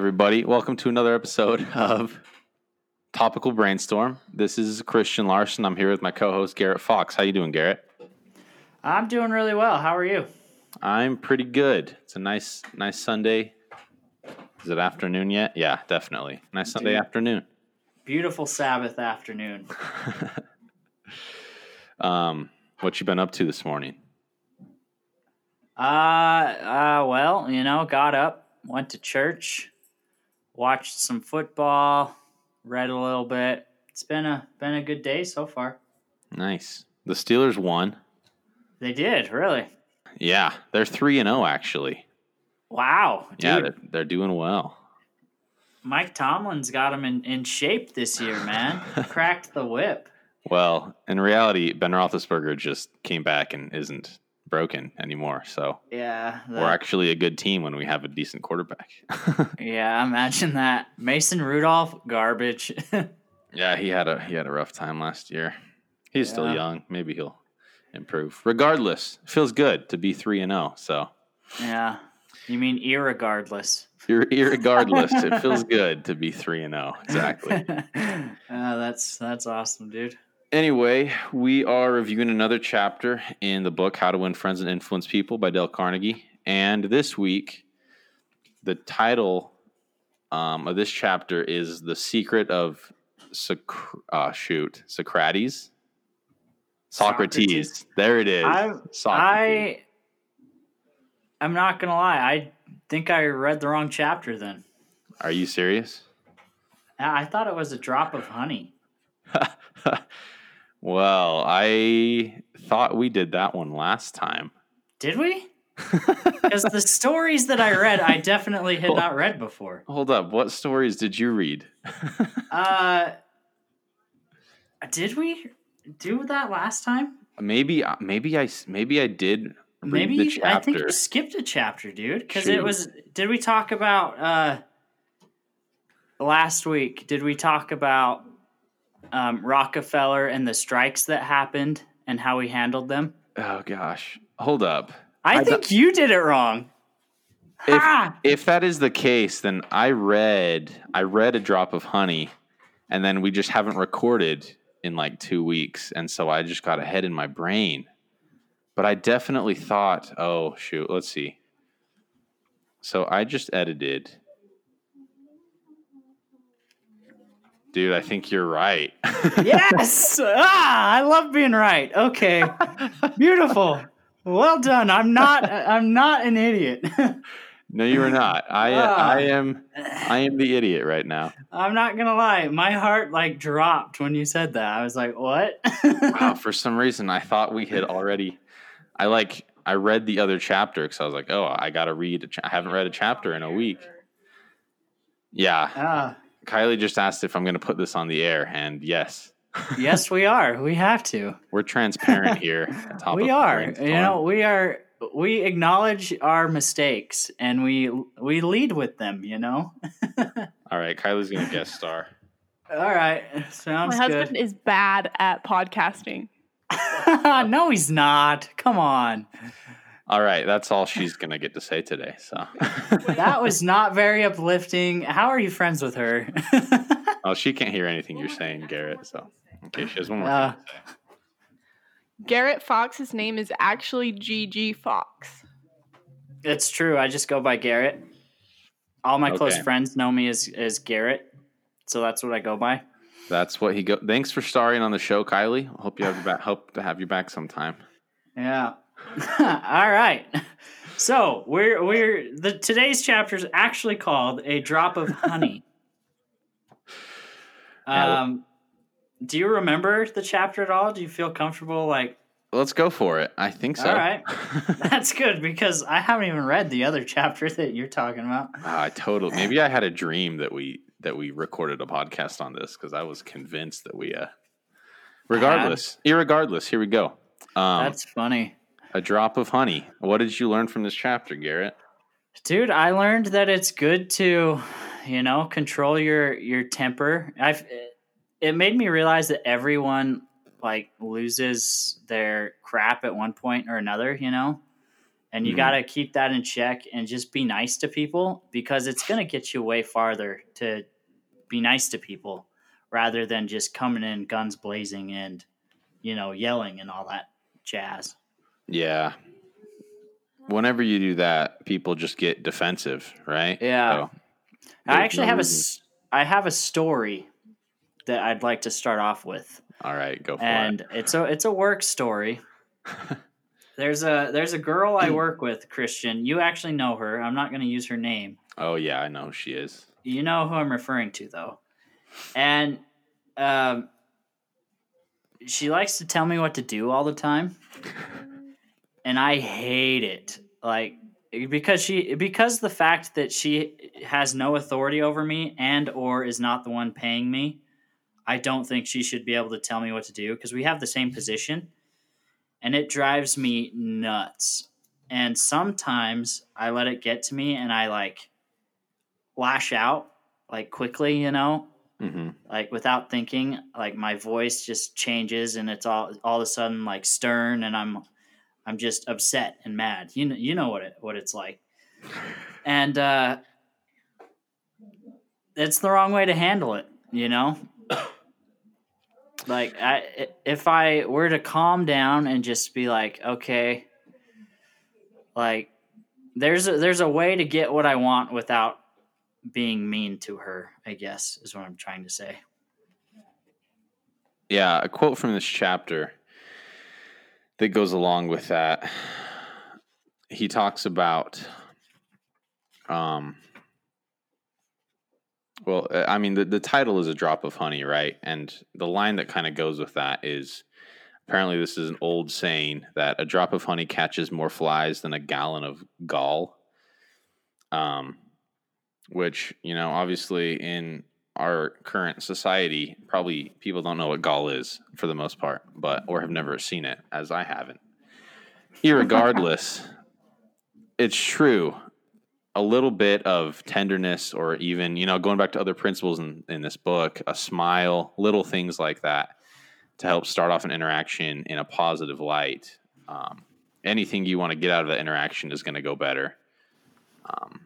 Everybody. Welcome to another episode of Topical Brainstorm. This is Christian Larson. I'm here with my co-host Garrett Fox. How you doing, Garrett? I'm doing really well. How are you? I'm pretty good. It's a nice nice Sunday. Is it afternoon yet? Yeah, definitely. Nice Sunday Dude. afternoon. Beautiful Sabbath afternoon. Um, what you been up to this morning? Uh, uh, well, you know, got up, went to church, watched some football, read a little bit. It's been a been a good day so far. Nice. The Steelers won. They did, really. Yeah, they're 3 and 0 actually. Wow, dude. Yeah, they're, they're doing well. Mike Tomlin's got him in, in shape this year, man. Cracked the whip. Well, in reality, Ben Roethlisberger just came back and isn't broken anymore. So Yeah, we're actually a good team when we have a decent quarterback. yeah. Imagine that. Mason Rudolph, garbage. yeah, he had a he had a rough time last year. He's still young. Maybe he'll improve. Regardless, it feels good to be three and zero. So, yeah. You mean irregardless? ir- irregardless, it feels good to be three and zero. Exactly. uh, that's that's awesome, dude. Anyway, we are reviewing another chapter in the book How to Win Friends and Influence People by Dale Carnegie. And this week, the title um, of this chapter is The Secret of Soc- uh, shoot, Socrates. Socrates. Socrates. There it is. I I'm not gonna lie. I think I read the wrong chapter. Then Are you serious? I I thought it was a drop of honey. well, I thought we did that one last time. Did we? Because the stories that I read, I definitely had not read before. Hold up. What stories did you read? Uh, did we do that last time? Maybe, maybe I, maybe I did. Read Maybe I think you skipped a chapter, dude. Because it was. Did we talk about uh last week? Did we talk about um, Rockefeller and the strikes that happened and how he handled them? Oh gosh, hold up. I, I think you did it wrong. If Ha! if that is the case, then I read I read a drop of honey, and then we just haven't recorded in like two weeks, and so I just got ahead in my brain. But I definitely thought, oh shoot, let's see. So I just edited. Dude, I think you're right. yes. Ah, I love being right. Okay. Beautiful. Well done. I'm not. I'm not an idiot. no, you are not. I Ah. I am I am the idiot right now. I'm not gonna lie. My heart like dropped when you said that. I was like, "What?" wow, for some reason I thought we had already. I like I read the other chapter because I was like, oh, I got to read. A cha- I haven't read a chapter in a week. Yeah, Ah, Kylie just asked if I'm going to put this on the air, and yes, yes, we are. We have to. we're transparent here. at Top we of are. You know, we are. We acknowledge our mistakes and we we lead with them. You know. All right, Kylie's going to guest star. All right, sounds My husband is bad at podcasting. no, he's not. Come on. All right, that's all she's going to get to say today. So, That was not very uplifting. How are you friends with her? oh, she can't hear anything you're saying, Garrett. So, okay, she has one more Uh, thing to say. Garrett Fox's name is actually GG Fox. it's true. I just go by Garrett. All my close friends know me as as Garrett, so that's what I go by. That's what he go. Thanks for starring on the show, Kylie. Hope you have you back. Hope to have you back sometime. Yeah. All right. So we're we're the today's chapter is actually called a drop of honey. Um, do you remember the chapter at all? Do you feel comfortable? Like, Let's go for it. I think so. All right. that's good because I haven't even read the other chapter that you're talking about. Ah, I totally. Maybe I had a dream that we that we recorded a podcast on this because I was convinced that we. uh Regardless, irregardless, here we go. Um, That's funny. A drop of honey. What did you learn from this chapter, Garrett? Dude, I learned that it's good to, you know, control your your temper. I've it made me realize that everyone like loses their crap at one point or another, you know? And you Mhm. got to keep that in check and just be nice to people because it's going to get you way farther to be nice to people rather than just coming in guns blazing and, you know, yelling and all that jazz. Yeah. Whenever you do that, people just get defensive, right? Yeah. So, I actually no have a reason. s- I have a story that I'd like to start off with. all right, go for and it's a it's a work story. There's a there's a girl I work with, Christian. You actually know her. I'm not going to use her name. oh yeah, I know who she is. You know who I'm referring to, though. And um, she likes to tell me what to do all the time, and I hate it. Like because she because the fact that she has no authority over me and or is not the one paying me. I don't think she should be able to tell me what to do because we have the same position, and it drives me nuts. And sometimes I let it get to me, and I like lash out like quickly, you know, hmm like without thinking. Like my voice just changes, and it's all all of a sudden like stern, and I'm I'm just upset and mad. You know, you know what it what it's like, and uh, it's the wrong way to handle it. You know, like I if I were to calm down and just be like, okay, like there's a, there's a way to get what I want without being mean to her. I guess is what I'm trying to say. Yeah, a quote from this chapter that goes along with that. He talks about, um, well, uh, I mean, the, the title is a drop of honey, right? And the line that kind of goes with that is apparently this is an old saying that a drop of honey catches more flies than a gallon of gall. Um, which, you know, obviously in our current society, probably people don't know what gall is for the most part, but or have never seen it, as I haven't. Irregardless, it's true. A little bit of tenderness, or even you know, going back to other principles in, in this book, a smile, little things like that, to help start off an interaction in a positive light. Um, anything you want to get out of that interaction is going to go better. Um,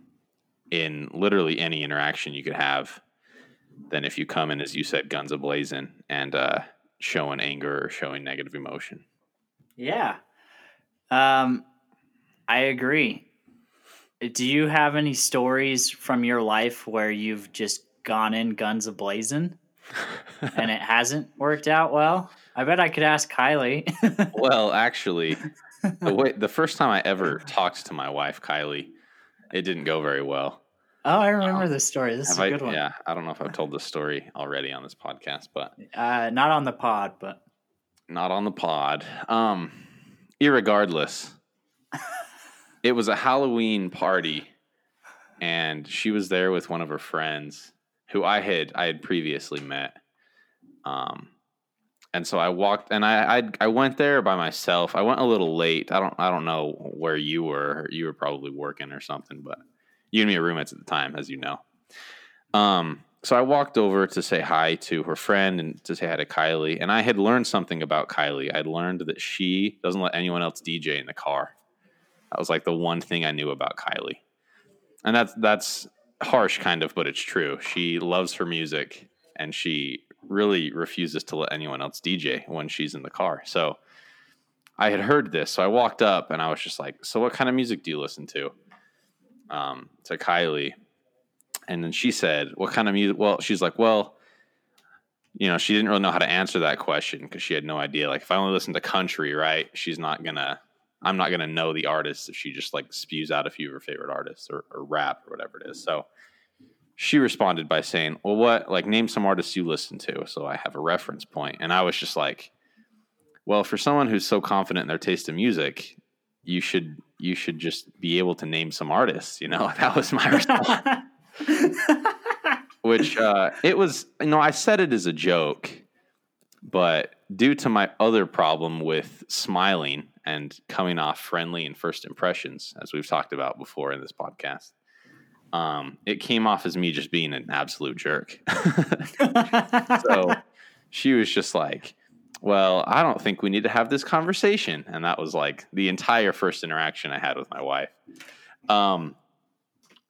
in literally any interaction you could have than if you come in, as you said, guns a blazing and uh, showing anger or showing negative emotion. Yeah. Um, I agree. Do you have any stories from your life where you've just gone in guns a blazing and it hasn't worked out well? I bet I could ask Kylie. well, actually, the way the first time I ever talked to my wife, Kylie, it didn't go very well. Oh, I remember this story. This is a I- good one. Yeah, I don't know if I've told this story already on this podcast, but Uh, not on the pod, but not on the pod. Um, irregardless, it was a Halloween party, and she was there with one of her friends who I had I had previously met. Um, and so I walked, and I, I I went there by myself. I went a little late. I don't I don't know where you were. You were probably working or something, but you and me were roommates at the time, as you know. Um, so I walked over to say hi to her friend and to say hi to Kylie. And I had learned something about Kylie. I'd learned that she doesn't let anyone else DJ in the car. That was like the one thing I knew about Kylie. And that's that's harsh kind of, but it's true. She loves her music and she really refuses to let anyone else DJ when she's in the car. So I had heard this. So I walked up and I was just like, So what kind of music do you listen to? Um, to Kylie. And then she said, What kind of music? Well, she's like, Well, you know, she didn't really know how to answer that question because she had no idea. Like, if I only listen to country, right, she's not gonna, I'm not gonna know the artist if she just like spews out a few of her favorite artists or, or rap or whatever it is. So she responded by saying, Well, what, like, name some artists you listen to so I have a reference point. And I was just like, Well, for someone who's so confident in their taste in music, you should, you should just be able to name some artists, you know? That was my response which uh, it was you know i said it as a joke but due to my other problem with smiling and coming off friendly in first impressions as we've talked about before in this podcast um, it came off as me just being an absolute jerk so she was just like well, I don't think we need to have this conversation. And that was like the entire first interaction I had with my wife. Um,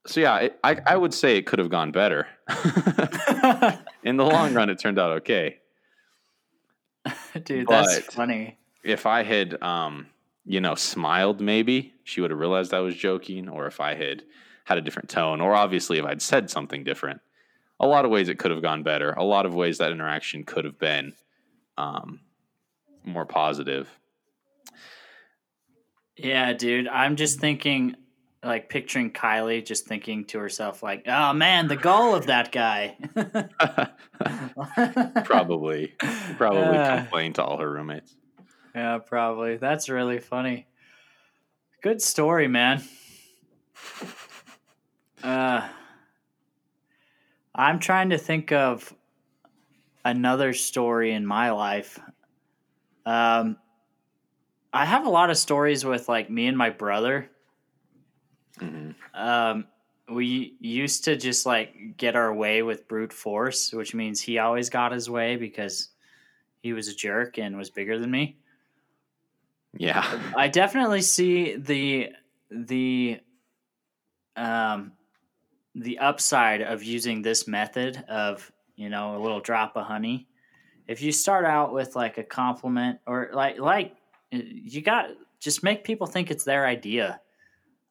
so yeah, it, I, I would say it could have gone better. In the long run, it turned out okay. Dude, that's funny. If I had, um, you know, smiled, maybe she would have realized I was joking, or if I had had a different tone, or obviously if I'd said something different. A lot of ways it could have gone better. A lot of ways that interaction could have been um, more positive. Yeah, dude. I'm just thinking, like, picturing Kylie just thinking to herself, like, oh man, the goal of that guy. probably, probably Uh, complained to all her roommates. Yeah, probably. That's really funny. Good story, man. Uh, I'm trying to think of another story in my life. Um, I have a lot of stories with like me and my brother. hmm Um, we used to just like get our way with brute force, which means he always got his way because he was a jerk and was bigger than me. Yeah, I definitely see the the um the upside of using this method of you know a little drop of honey. If you start out with like a compliment or like like you got just make people think it's their idea.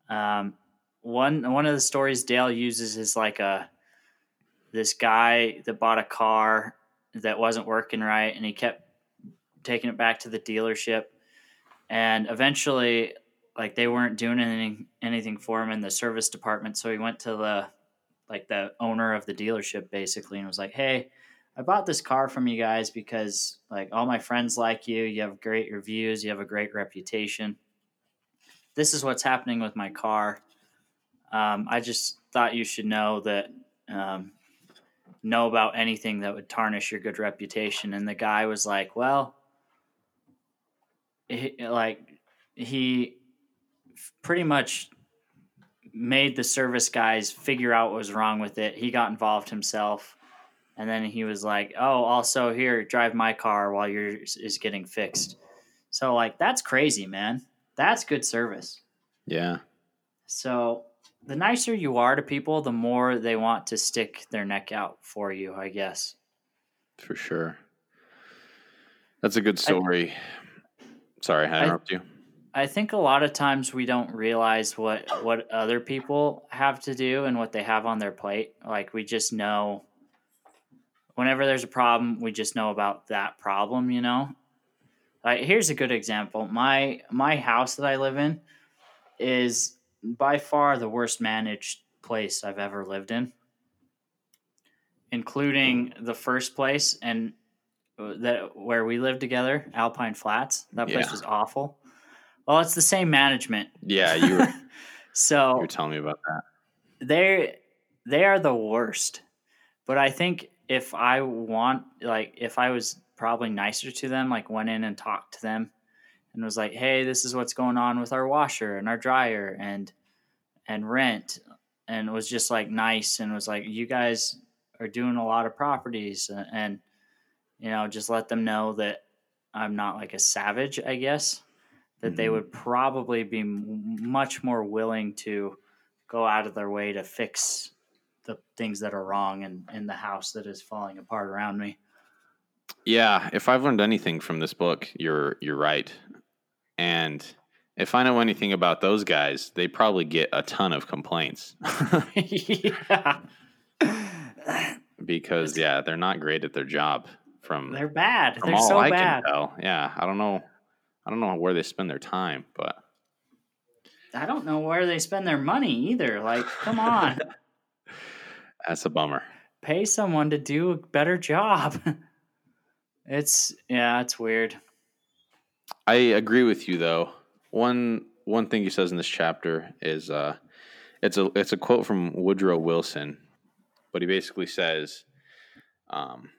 Um, one one of the stories Dale uses is like a this guy that bought a car that wasn't working right and he kept taking it back to the dealership and eventually like they weren't doing anything anything for him in the service department so he went to the like the owner of the dealership basically and was like hey i bought this car from you guys because like all my friends like you. You have great reviews. You have a great reputation. This is what's happening with my car. Um, i just thought you should know that um, know about anything that would tarnish your good reputation. And the guy was like well he, like he pretty much made the service guys figure out what was wrong with it. He got involved himself, and then he was like, "Oh, also here, drive my car while yours is getting fixed." So like that's crazy, man. That's good service. yeah, So the nicer you are to people, the more they want to stick their neck out for you, I guess. for sure. That's a good story. Sorry, I I- interrupt you. I think a lot of times we don't realize what what other people have to do and what they have on their plate. Like we just know whenever there's a problem, we just know about that problem, you know? Like here's a good example. My my house that I live in is by far the worst managed place I've ever lived in. Including the first place and uh, that where we lived together, Alpine Flats. That place Yeah. was awful. Well, it's the same management. Yeah, you were, so you so were telling me about that. they they are the worst. But I think if I want like if I was probably nicer to them, like went in and talked to them and was like, "Hey, this is what's going on with our washer and our dryer and and rent." And was just like nice and was like, "You guys are doing a lot of properties and, and you know, just let them know that I'm not like a savage, I guess." That they Mhm. would probably be m- much more willing to go out of their way to fix the things that are wrong in, in the house that is falling apart around me. Yeah, if I've learned anything from this book, you're you're right. And if I know anything about those guys, they probably get a ton of complaints yeah. because yeah, they're not great at their job from They're bad. from They're all so I bad. can tell. Yeah, I don't know I don't know where they spend their time, but I don't know where they spend their money either. Like, come on, that's a bummer. pay someone to do a better job. it's yeah, it's weird. I agree with you though. One one thing he says in this chapter is uh it's a it's a quote from Woodrow Wilson, but he basically says, um,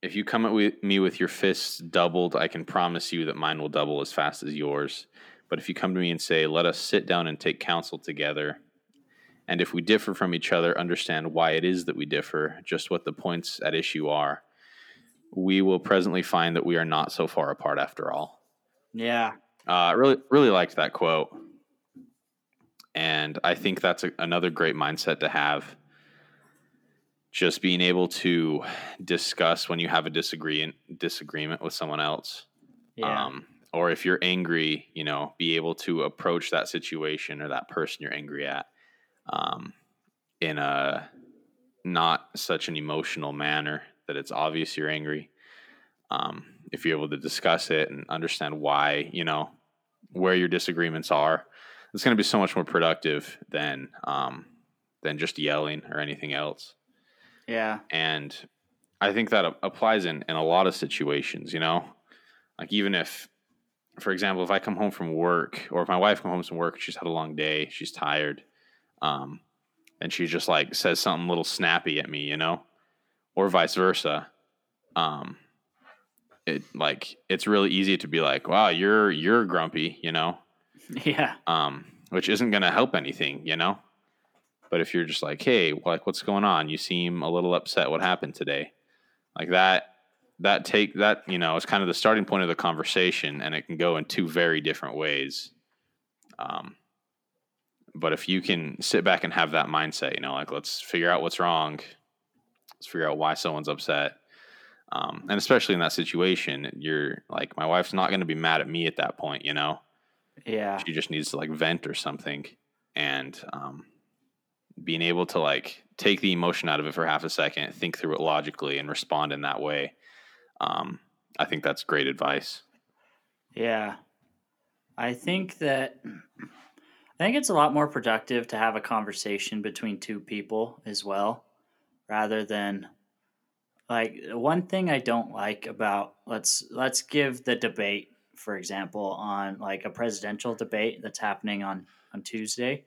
if you come at me with your fists doubled, I can promise you that mine will double as fast as yours. But if you come to me and say, let us sit down and take counsel together, and if we differ from each other, understand why it is that we differ, just what the points at issue are, we will presently find that we are not so far apart after all. Yeah. Uh, I really, really liked that quote, and I think that's a, another great mindset to have. Just being able to discuss when you have a disagreement disagreement with someone else, Yeah. um, or if you're angry, you know, be able to approach that situation or that person you're angry at um, in a not such an emotional manner that it's obvious you're angry. Um, if you're able to discuss it and understand why, you know, where your disagreements are, it's going to be so much more productive than um, than just yelling or anything else yeah. and I think that applies in in a lot of situations. You know, like even if, for example, if I come home from work, or if my wife comes home from work, she's had a long day, she's tired, um, and she just like says something a little snappy at me, you know, or vice versa. Um, it like it's really easy to be like, "Wow, you're you're grumpy," you know, Yeah. um, which isn't going to help anything, you know. But if you're just like, hey, like, what's going on? You seem a little upset. What happened today? Like that, that take that you know is kind of the starting point of the conversation, and it can go in two very different ways. Um, but if you can sit back and have that mindset, you know, like let's figure out what's wrong, let's figure out why someone's upset. Um, and especially in that situation, you're like, my wife's not going to be mad at me at that point, you know Yeah. she just needs to like vent or something and um, being able to like take the emotion out of it for half a second think through it logically and respond in that way um, i think that's great advice Yeah. I think that I think it's a lot more productive to have a conversation between two people as well rather than like one thing I don't like about let's let's give the debate for example on like a presidential debate that's happening on on Tuesday.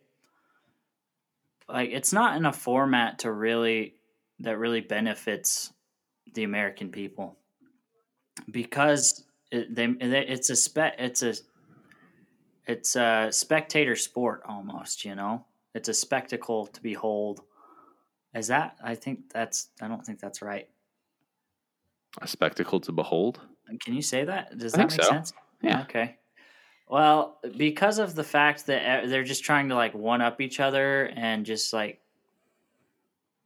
Like it's not in a format to really that really benefits the American people because it, they, it's a spe- it's a it's a spectator sport almost you know? It's a spectacle to behold. Is that i think that's i don't think that's right. A spectacle to behold? Can you say that? Does I that make so. sense? Yeah. okay. Well because of the fact that they're just trying to like one up each other and just like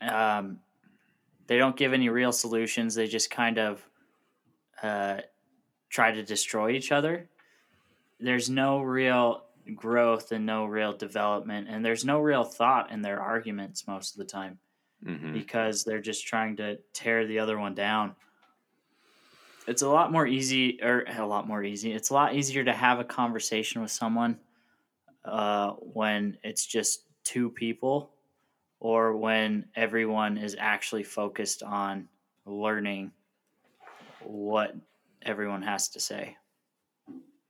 um they don't give any real solutions. They just kind of uh try to destroy each other there's no real growth and no real development and there's no real thought in their arguments most of the time hmm because they're just trying to tear the other one down. It's a lot more easy, or a lot more easy. It's a lot easier to have a conversation with someone uh, when it's just two people, or when everyone is actually focused on learning what everyone has to say.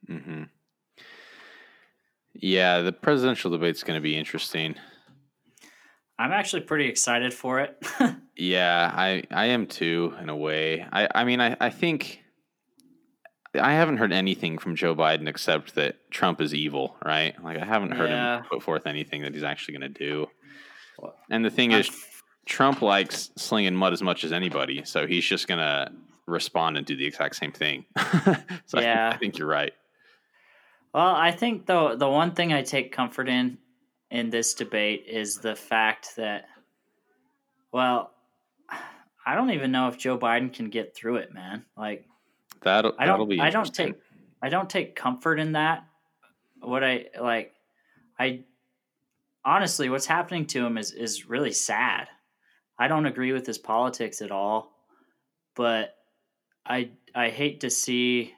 hmm yeah the presidential debate's going to be interesting I'm actually pretty excited for it. Yeah, I I am too in a way. I I mean I I think I haven't heard anything from Joe Biden except that Trump is evil, right? Like I haven't heard Yeah. him put forth anything that he's actually going to do. And the thing is Trump likes slinging mud as much as anybody, so he's just going to respond and do the exact same thing. so Yeah. think, I think you're right. Well, I think the the one thing I take comfort in in this debate is the fact that, well, I don't even know if Joe Biden can get through it, man. Like, That'll I don't, be I don't take, I don't take comfort in that. What I like, I honestly, what's happening to him is is really sad. I don't agree with his politics at all, but I I hate to see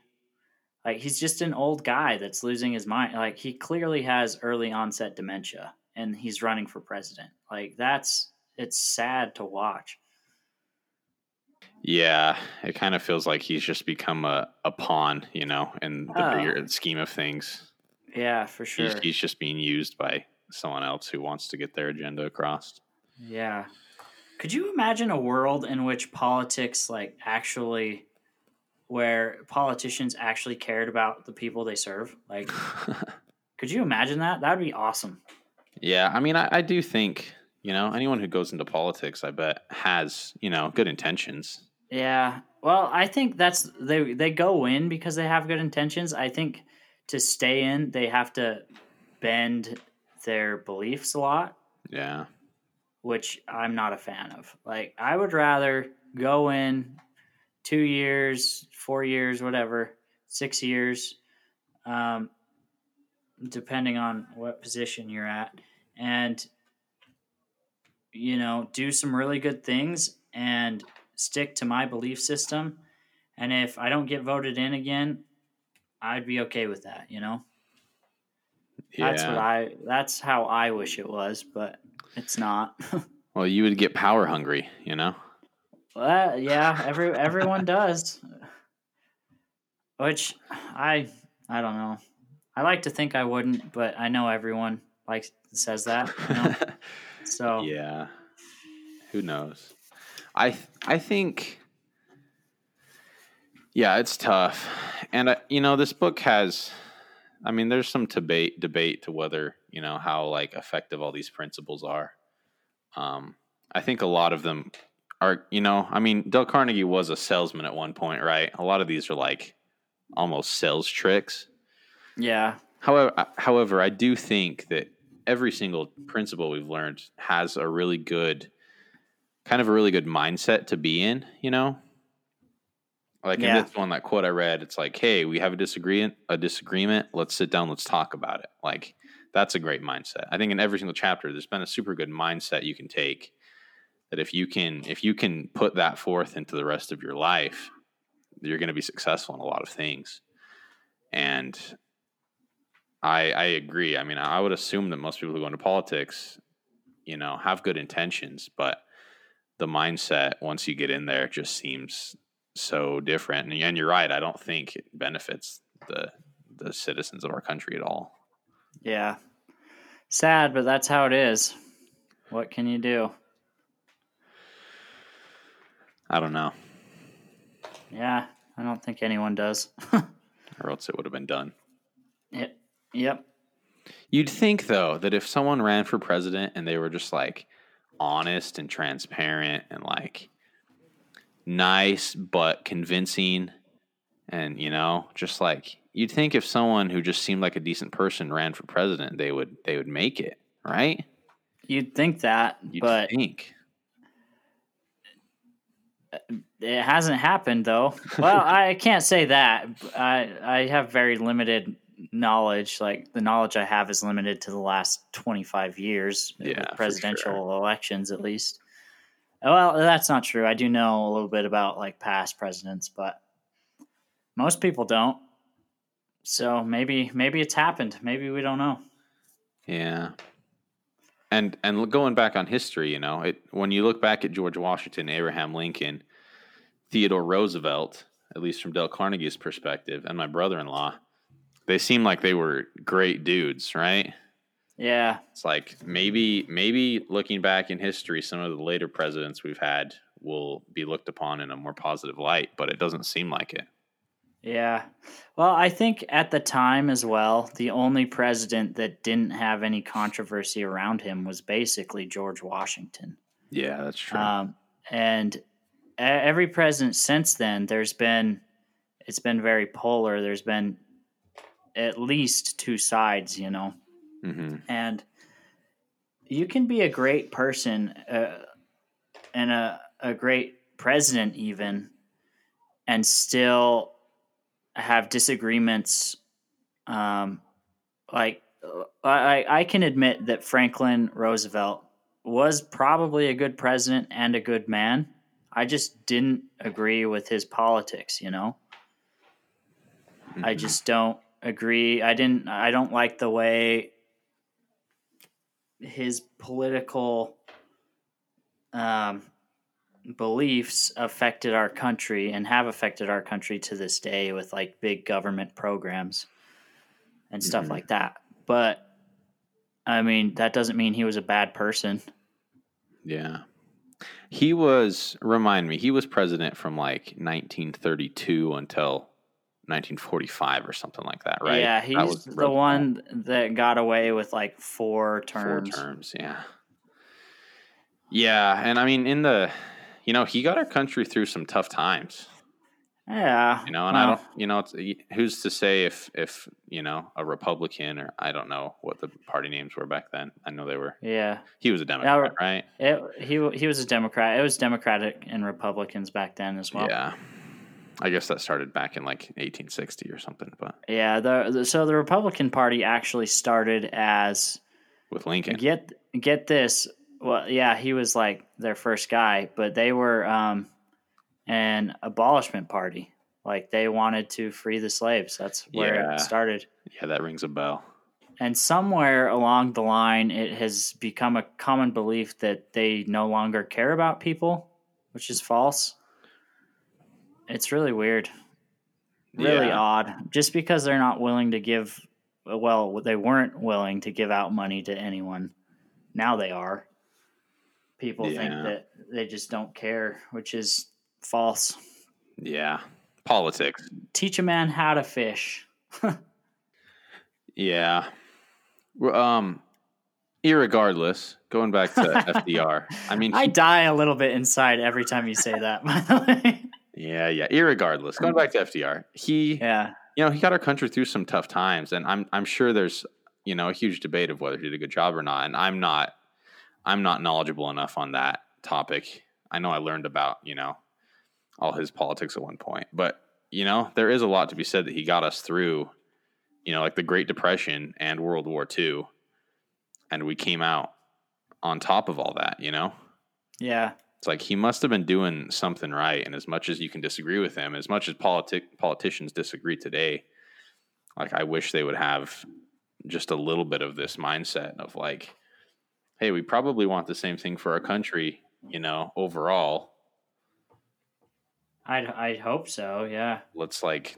like he's just an old guy that's losing his mind. Like he clearly has early onset dementia and he's running for president. Like that's it's sad to watch. Yeah, it kind of feels like he's just become a, a pawn, you know, in the Oh. bigger scheme of things. Yeah, for sure. He's, he's just being used by someone else who wants to get their agenda across. Yeah. Could you imagine a world in which politics like actually where politicians actually cared about the people they serve? Like could you imagine that? That would be awesome. yeah, I mean, I, I do think, you know, anyone who goes into politics, I bet, has, you know, good intentions. Yeah. Well, I think that's they they go in because they have good intentions. I think to stay in, they have to bend their beliefs a lot, Yeah. which I'm not a fan of. Like I would rather go in 2 years, 4 years, whatever, 6 years um depending on what position you're at and you know, do some really good things and stick to my belief system. And if I don't get voted in again, I'd be okay with that, you know? Yeah. That's what I that's how I wish it was, but it's not. well, you would get power hungry, you know? Well, yeah, every everyone does. Which I I don't know. I like to think I wouldn't, but I know everyone likes says that, you know? So yeah. Who knows? I I think yeah, it's tough. And uh, you know, this book has I mean, there's some debate debate to whether, you know, how like effective all these principles are. Um I think a lot of them are, you know, I mean, Dale Carnegie was a salesman at one point, right? A lot of these are like almost sales tricks. yeah, However, uh, however, I do think that every single principle we've learned has a really good, kind of a really good mindset to be in. You know, like Yeah. in this one, that quote I read, it's like, "Hey, we have a disagreement. A disagreement. Let's sit down. Let's talk about it." Like that's a great mindset. I think in every single chapter, there's been a super good mindset you can take. That if you can, if you can put that forth into the rest of your life, you're going to be successful in a lot of things. And I I agree. I mean, I would assume that most people who go into politics, you know, have good intentions, but the mindset once you get in there just seems so different. And, and you're right. I don't think it benefits the the citizens of our country at all. yeah. Sad, but that's how it is. What can you do? I don't know, Yeah, I don't think anyone does. or else it would have been done. yep. Yep. You'd think though that if someone ran for president and they were just like honest and transparent and like nice but convincing and you know just like you'd think if someone who just seemed like a decent person ran for president they would they would make it right You'd think that, you'd but think it hasn't happened though. Well, I can't say that. I I have very limited knowledge. Like the knowledge I have is limited to the last twenty five years Yeah, presidential sure. elections, at least. Well, that's not true. I do know a little bit about like past presidents, but most people don't. So maybe maybe it's happened. Maybe we don't know. Yeah. And and going back on history, you know, it when you look back at George Washington, Abraham Lincoln, Theodore Roosevelt, at least from Dale Carnegie's perspective, and my brother-in-law, they seem like they were great dudes, right? Yeah, It's like maybe maybe looking back in history, some of the later presidents we've had will be looked upon in a more positive light, but it doesn't seem like it. Yeah. Well, I think at the time as well, the only president that didn't have any controversy around him was basically George Washington. Yeah, that's true. Um, and every president since then, there's been, it's been very polar. There's been at least two sides, you know, hmm and you can be a great person uh, and a, a great president even and still have disagreements um, like I, I can admit that franklin roosevelt was probably a good president and a good man. I just didn't agree with his politics you know? I Mhm. just don't agree. I didn't i don't like the way his political um, beliefs affected our country and have affected our country to this day with like big government programs and stuff Mhm. like that. But I mean, that doesn't mean he was a bad person. Yeah. He was, remind me, he was president from like 1932 until 1945 or something like that, right? Yeah, he's was the one that got away with like four Four terms. terms, yeah. Yeah, and I mean, in the, you know, he got our country through some tough times. Yeah. You know, and I don't, you know, it's, who's to say if if you know a Republican or I don't know what the party names were back then. I know they were. Yeah. He was a Democrat, Yeah, right? It, he he was a Democrat. It was Democratic and Republicans back then as well. yeah. I guess that started back in like 1860 or something, but Yeah. The, the so the Republican Party actually started as with Lincoln. get get this. Well, yeah, he was like their first guy, but they were um, an abolishment party. Like they wanted to free the slaves. That's where Yeah. it started. Yeah, that rings a bell. And somewhere along the line, it has become a common belief that they no longer care about people, which is false. It's really weird, really Yeah. odd. Just because they're not willing to give, well, they weren't willing to give out money to anyone. Now they are. People think that they just don't care, which is false. Yeah. Politics. Teach a man how to fish. Yeah. Um, irregardless, going back to FDR. I mean, I he- die a little bit inside every time you say that, by the way. yeah, yeah. Irregardless, going back to FDR, he, Yeah. you know, he got our country through some tough times, and I'm, I'm sure there's, you know, a huge debate of whether he did a good job or not, and I'm not, I'm not knowledgeable enough on that topic. I know I learned about, you know, all his politics at one point, but you know, there is a lot to be said that he got us through, you know, like the Great Depression and World War II, and we came out on top of all that, you know. Yeah. It's like he must have been doing something right. And as much as you can disagree with him, as much as politic politicians disagree today, like I wish they would have just a little bit of this mindset of like, hey, we probably want the same thing for our country, you know, overall. I'd, I'd hope so. Yeah. Let's like,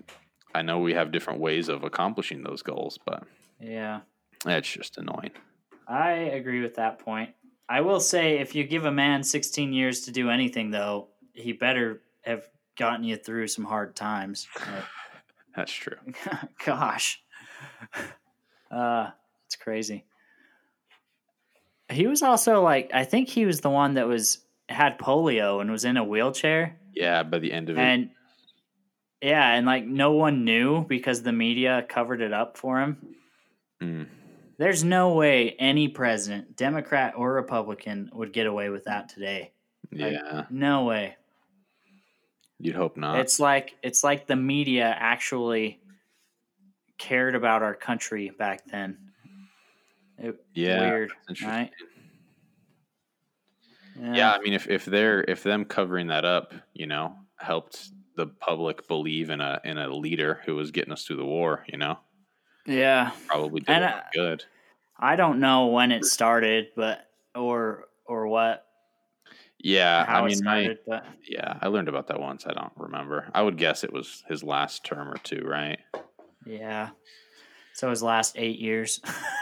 I know we have different ways of accomplishing those goals, but Yeah. that's just annoying. I agree with that point. I will say if you give a man 16 years to do anything, though, he better have gotten you through some hard times. That's true. Gosh. Uh, it's crazy. He was also like, I think he was the one that was had polio and was in a wheelchair. Yeah, by the end of it, And yeah, and like no one knew because the media covered it up for him. mm, There's no way any president, Democrat or Republican, would get away with that today. Like, yeah, No way. you'd hope not. It's like it's like the media actually cared about our country back then. It, yeah, weird, right? yeah. I mean if, if they're if them covering that up you know helped the public believe in a in a leader who was getting us through the war you know? Yeah. probably did uh, good. I don't know when it started, but or or what. Yeah i mean my but yeah i learned about that once i don't remember. I would guess it was his last term or two right? Yeah. So his last eight years.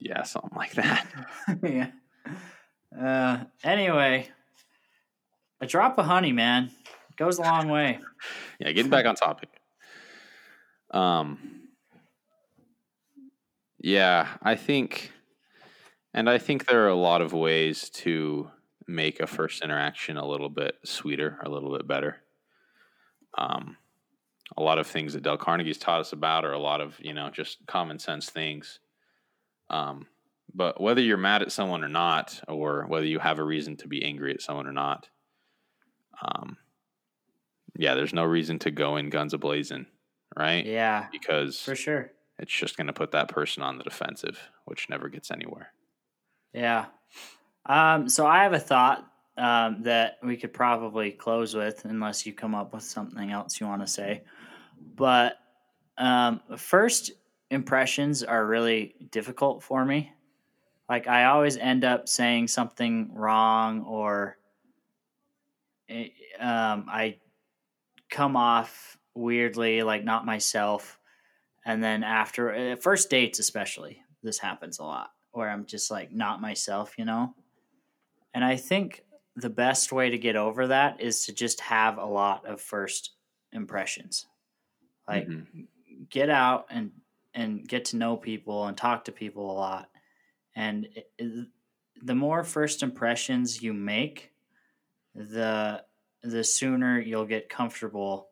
yeah something like that yeah. Uh, anyway, a drop of honey, man, goes a long way. yeah getting back on topic um yeah i think and i think there are a lot of ways to make a first interaction a little bit sweeter a little bit better um a lot of things that dale carnegie's taught us about are a lot of you know just common sense things um but whether you're mad at someone or not or whether you have a reason to be angry at someone or not um yeah, there's no reason to go in guns a blazing, right? Yeah, Because for sure. it's just going to put that person on the defensive, which never gets anywhere. Yeah. Um, so I have a thought um, that we could probably close with, unless you come up with something else you want to say. But um, first impressions are really difficult for me. Like I always end up saying something wrong, or eh, um, I come off weirdly, like not myself. And then after uh, first dates, especially, this happens a lot where I'm just like not myself, you know? And I think the best way to get over that is to just have a lot of first impressions. Like Mhm. get out and and get to know people and talk to people a lot. And it, it- the more first impressions you make, the the sooner you'll get comfortable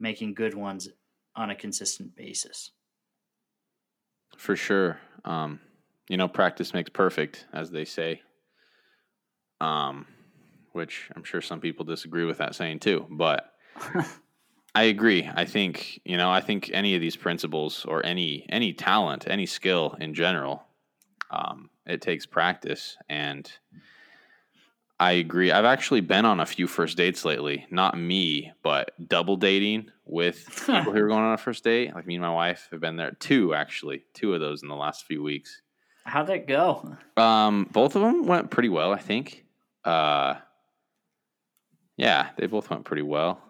making good ones on a consistent basis. For sure. Um, you know, practice makes perfect, as they say. Um, which I'm sure some people disagree with that saying too, but I agree. I think, you know, I think any of these principles or any any talent, any skill in general, um, it takes practice and I agree. I've actually been on a few first dates lately. Not me, but double dating with people who are going on a first date. Like me and my wife have been there. Two actually, two of those in the last few weeks. How'd it go? Um, both of them went pretty well, I think. Uh, yeah, they both went pretty well.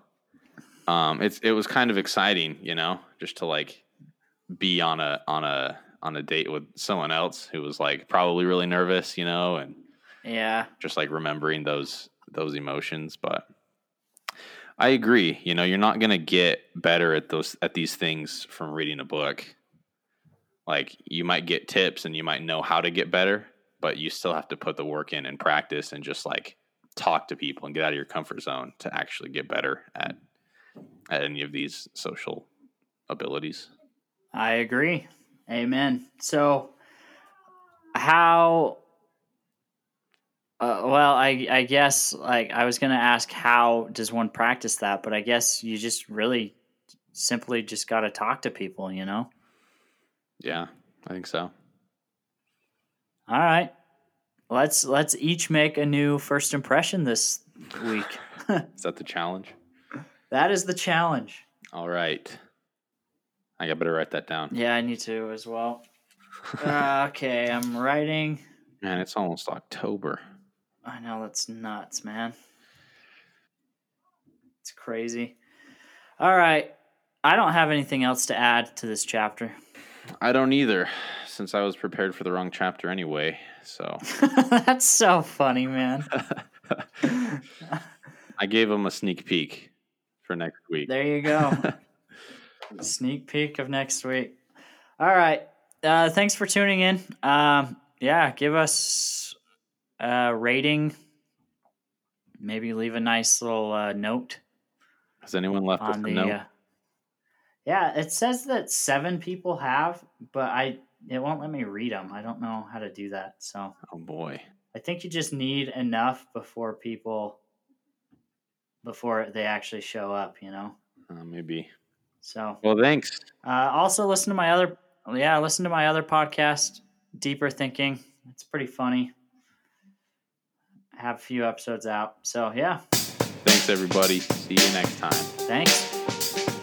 Um, it's it was kind of exciting, you know, just to like be on a on a on a date with someone else who was like probably really nervous, you know, and Yeah. just like remembering those those emotions but i agree you know you're not going to get better at those at these things from reading a book like you might get tips and you might know how to get better but you still have to put the work in and practice and just like talk to people and get out of your comfort zone to actually get better at at any of these social abilities I agree. Amen. So, how? Uh, well, I I guess like I was gonna ask how does one practice that, but I guess you just really simply just got to talk to people, you know. yeah i think so All right, let's let's each make a new first impression this week. is that the challenge that is the challenge. all right i got better write that down Yeah, I need to as well. Uh, okay, I'm writing. man it's almost october I know that's nuts, man. It's crazy. All right. I don't have anything else to add to this chapter. I don't either, since I was prepared for the wrong chapter anyway. So that's so funny, man. I gave him a sneak peek for next week. There you go. Sneak peek of next week. All right. Uh, thanks for tuning in. Um, yeah, give us a rating. Maybe leave a nice little uh, note. Has anyone left us a the note? uh, yeah it says that seven people have but i it won't let me read them i don't know how to do that so oh boy. i think you just need enough before people before they actually show up you know Uh, maybe. so Well, thanks. uh, also listen to my other yeah listen to my other podcast deeper thinking it's pretty funny I have a few episodes out so yeah Thanks, everybody. See you next time. thanks